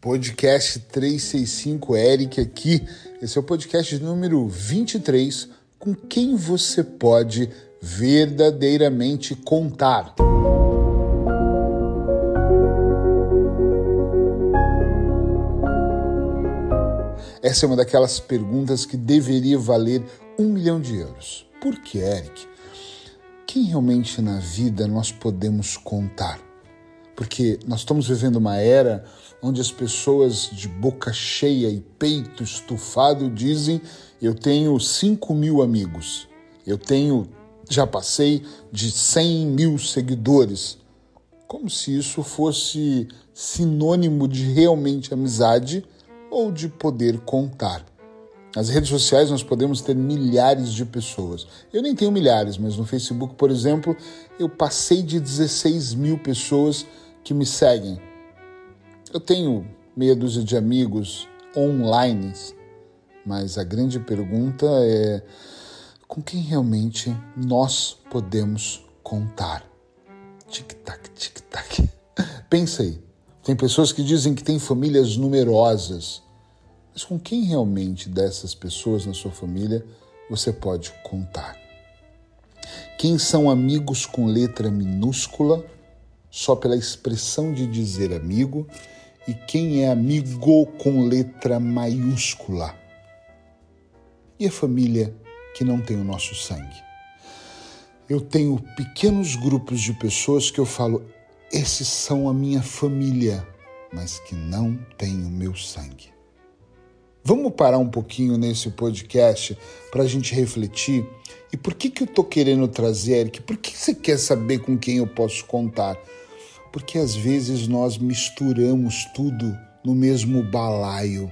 Podcast 365 Eric aqui. Esse é o podcast número 23 com quem você pode verdadeiramente contar. Essa é uma daquelas perguntas que deveria valer um milhão de euros. Por que, Eric? Quem realmente na vida nós podemos contar? Porque nós estamos vivendo uma era onde as pessoas de boca cheia e peito estufado dizem: Eu tenho 5 mil amigos, eu tenho, já passei de 100 mil seguidores. Como se isso fosse sinônimo de realmente amizade ou de poder contar. Nas redes sociais nós podemos ter milhares de pessoas. Eu nem tenho milhares, mas no Facebook, por exemplo, eu passei de 16 mil pessoas que me seguem. Eu tenho meia dúzia de amigos online, mas a grande pergunta é com quem realmente nós podemos contar. Tic-tac, tic-tac. Pensa aí. Tem pessoas que dizem que têm famílias numerosas, mas com quem realmente dessas pessoas na sua família você pode contar? Quem são amigos com letra minúscula só pela expressão de dizer amigo, e quem é amigo com letra maiúscula. E a família que não tem o nosso sangue? Eu tenho pequenos grupos de pessoas que eu falo, esses são a minha família, mas que não têm o meu sangue. Vamos parar um pouquinho nesse podcast para a gente refletir. E por que, que eu estou querendo trazer, Eric? Por que você quer saber com quem eu posso contar? Porque às vezes nós misturamos tudo no mesmo balaio.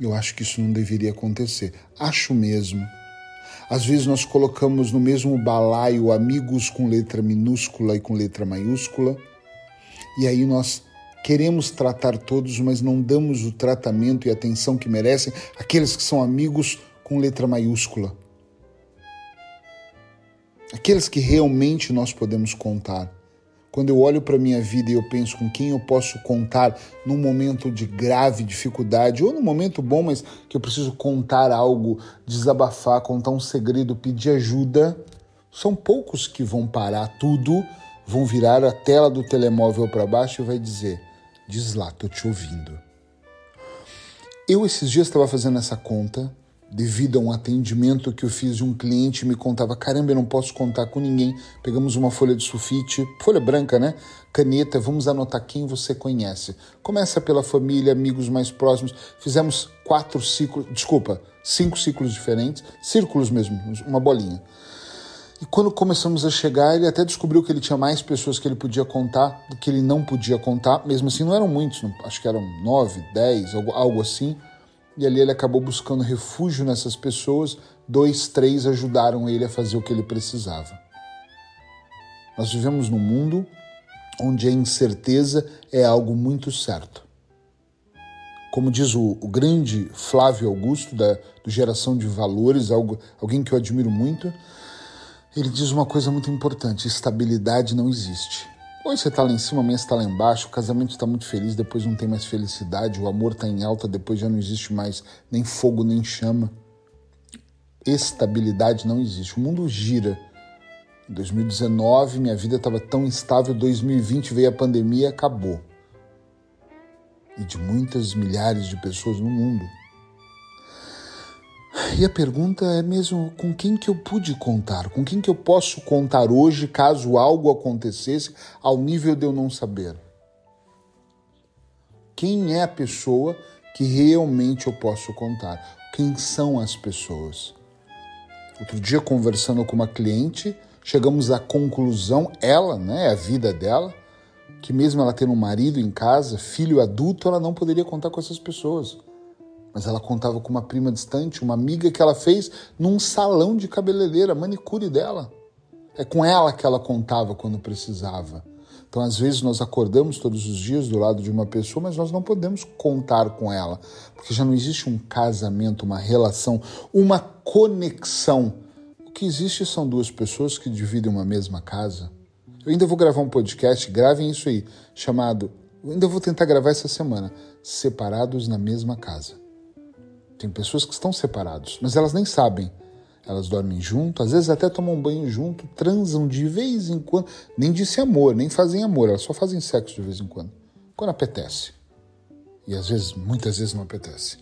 Eu acho que isso não deveria acontecer. Acho mesmo. Às vezes nós colocamos no mesmo balaio amigos com letra minúscula e com letra maiúscula, e aí nós queremos tratar todos, mas não damos o tratamento e atenção que merecem aqueles que são amigos com letra maiúscula. Aqueles que realmente nós podemos contar. Quando eu olho para a minha vida e eu penso com quem eu posso contar num momento de grave dificuldade, ou num momento bom, mas que eu preciso contar algo, desabafar, contar um segredo, pedir ajuda, são poucos que vão parar tudo, vão virar a tela do telemóvel para baixo e vai dizer: Diz lá, tô te ouvindo. Eu esses dias estava fazendo essa conta devido a um atendimento que eu fiz de um cliente me contava: caramba, eu não posso contar com ninguém. Pegamos uma folha de sulfite, folha branca, né? Caneta, vamos anotar quem você conhece. Começa pela família, amigos mais próximos. Fizemos quatro ciclos, desculpa, cinco ciclos diferentes, círculos mesmo, uma bolinha. E quando começamos a chegar, ele até descobriu que ele tinha mais pessoas que ele podia contar do que ele não podia contar. Mesmo assim, não eram muitos, acho que eram nove, dez, algo assim e ali ele acabou buscando refúgio nessas pessoas. Dois, três ajudaram ele a fazer o que ele precisava. Nós vivemos num mundo onde a incerteza é algo muito certo. Como diz o, o grande Flávio Augusto, da do Geração de Valores, algo, alguém que eu admiro muito, ele diz uma coisa muito importante: estabilidade não existe. Hoje você está lá em cima, amanhã você está lá embaixo, o casamento está muito feliz, depois não tem mais felicidade, o amor está em alta, depois já não existe mais nem fogo nem chama. Estabilidade não existe. O mundo gira. Em 2019, minha vida estava tão instável, 2020 veio a pandemia e acabou. E de muitas milhares de pessoas no mundo. E a pergunta é mesmo com quem que eu pude contar, com quem que eu posso contar hoje caso algo acontecesse ao nível de eu não saber. Quem é a pessoa que realmente eu posso contar? Quem são as pessoas? Outro dia conversando com uma cliente, chegamos à conclusão, ela, né, a vida dela, que mesmo ela tendo um marido em casa, filho adulto, ela não poderia contar com essas pessoas mas ela contava com uma prima distante, uma amiga que ela fez num salão de cabeleireira, manicure dela. É com ela que ela contava quando precisava. Então, às vezes, nós acordamos todos os dias do lado de uma pessoa, mas nós não podemos contar com ela, porque já não existe um casamento, uma relação, uma conexão. O que existe são duas pessoas que dividem uma mesma casa. Eu ainda vou gravar um podcast, gravem isso aí, chamado Eu ainda vou tentar gravar essa semana. Separados na mesma casa. Tem pessoas que estão separados, mas elas nem sabem. Elas dormem junto, às vezes até tomam banho junto, transam de vez em quando. Nem disse amor, nem fazem amor, elas só fazem sexo de vez em quando. Quando apetece. E às vezes, muitas vezes não apetece.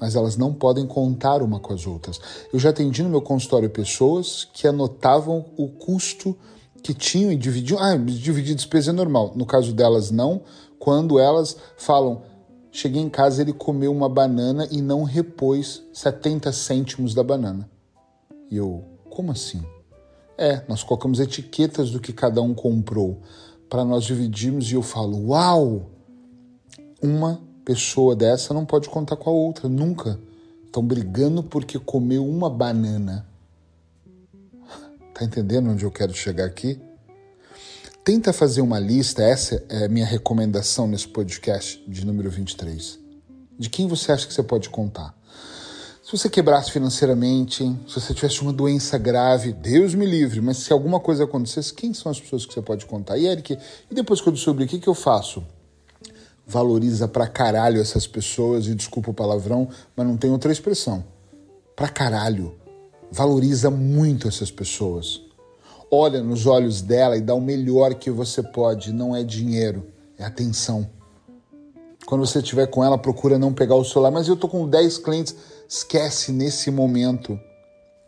Mas elas não podem contar uma com as outras. Eu já atendi no meu consultório pessoas que anotavam o custo que tinham e dividiam. Ah, dividir despesa é normal. No caso delas, não. Quando elas falam, cheguei em casa, ele comeu uma banana e não repôs 70 cêntimos da banana. E eu, como assim? É, nós colocamos etiquetas do que cada um comprou para nós dividirmos e eu falo, uau! Uma pessoa dessa não pode contar com a outra, nunca. Estão brigando porque comeu uma banana. Tá entendendo onde eu quero chegar aqui? Tenta fazer uma lista, essa é a minha recomendação nesse podcast de número 23. De quem você acha que você pode contar? Se você quebrasse financeiramente, se você tivesse uma doença grave, Deus me livre, mas se alguma coisa acontecesse, quem são as pessoas que você pode contar? E Eric, e depois que eu descobri, o que, que eu faço? Valoriza pra caralho essas pessoas, e desculpa o palavrão, mas não tem outra expressão. Pra caralho valoriza muito essas pessoas. Olha nos olhos dela e dá o melhor que você pode. Não é dinheiro, é atenção. Quando você estiver com ela, procura não pegar o celular. Mas eu tô com 10 clientes. Esquece nesse momento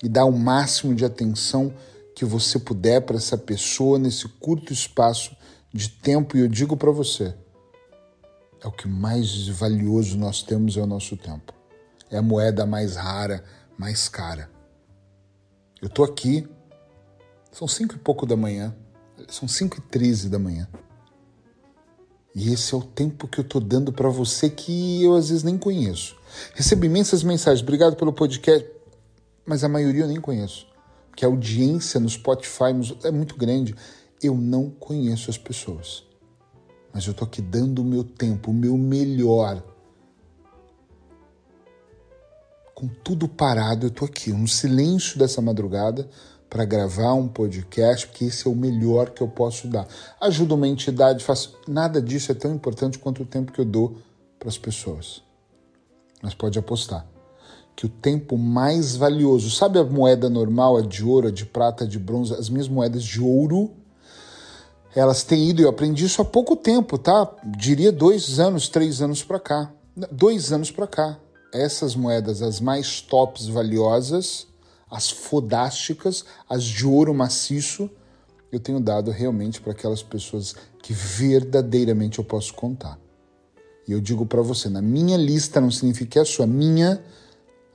e dá o máximo de atenção que você puder para essa pessoa nesse curto espaço de tempo. E eu digo para você, é o que mais valioso nós temos é o nosso tempo. É a moeda mais rara, mais cara. Eu tô aqui, são cinco e pouco da manhã, são cinco e treze da manhã. E esse é o tempo que eu tô dando para você que eu às vezes nem conheço. Recebo imensas mensagens, obrigado pelo podcast, mas a maioria eu nem conheço. Porque a audiência no Spotify é muito grande. Eu não conheço as pessoas. Mas eu tô aqui dando o meu tempo, o meu melhor com tudo parado, eu tô aqui, no silêncio dessa madrugada, para gravar um podcast, porque esse é o melhor que eu posso dar. Ajuda uma entidade, faço... nada disso é tão importante quanto o tempo que eu dou para as pessoas. Mas pode apostar que o tempo mais valioso, sabe a moeda normal, a de ouro, a de prata, a de bronze, as minhas moedas de ouro, elas têm ido, eu aprendi isso há pouco tempo, tá? Diria dois anos, três anos para cá. Dois anos para cá essas moedas, as mais tops valiosas, as fodásticas, as de ouro maciço, eu tenho dado realmente para aquelas pessoas que verdadeiramente eu posso contar. E eu digo para você, na minha lista não significa que é a sua, minha,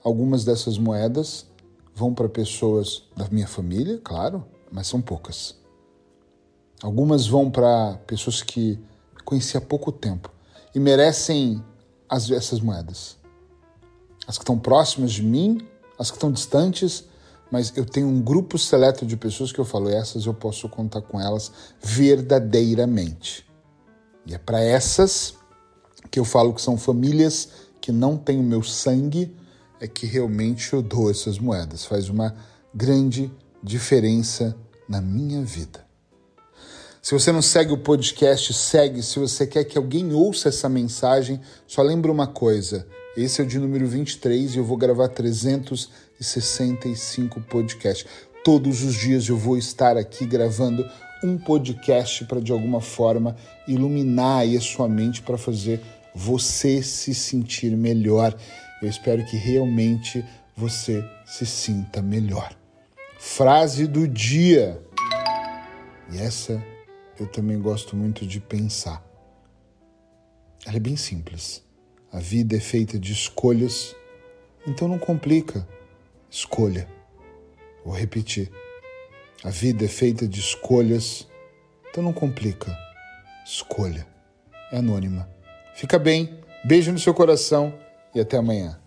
algumas dessas moedas vão para pessoas da minha família, claro, mas são poucas. Algumas vão para pessoas que conheci há pouco tempo e merecem as, essas moedas as que estão próximas de mim, as que estão distantes, mas eu tenho um grupo seleto de pessoas que eu falo, essas eu posso contar com elas verdadeiramente. E é para essas que eu falo que são famílias que não têm o meu sangue, é que realmente eu dou essas moedas. Faz uma grande diferença na minha vida. Se você não segue o podcast, segue. Se você quer que alguém ouça essa mensagem, só lembra uma coisa: esse é o de número 23 e eu vou gravar 365 podcasts. Todos os dias eu vou estar aqui gravando um podcast para de alguma forma iluminar aí a sua mente para fazer você se sentir melhor. Eu espero que realmente você se sinta melhor. Frase do dia. E essa eu também gosto muito de pensar. Ela é bem simples. A vida é feita de escolhas, então não complica. Escolha. Vou repetir. A vida é feita de escolhas, então não complica. Escolha. É anônima. Fica bem, beijo no seu coração e até amanhã.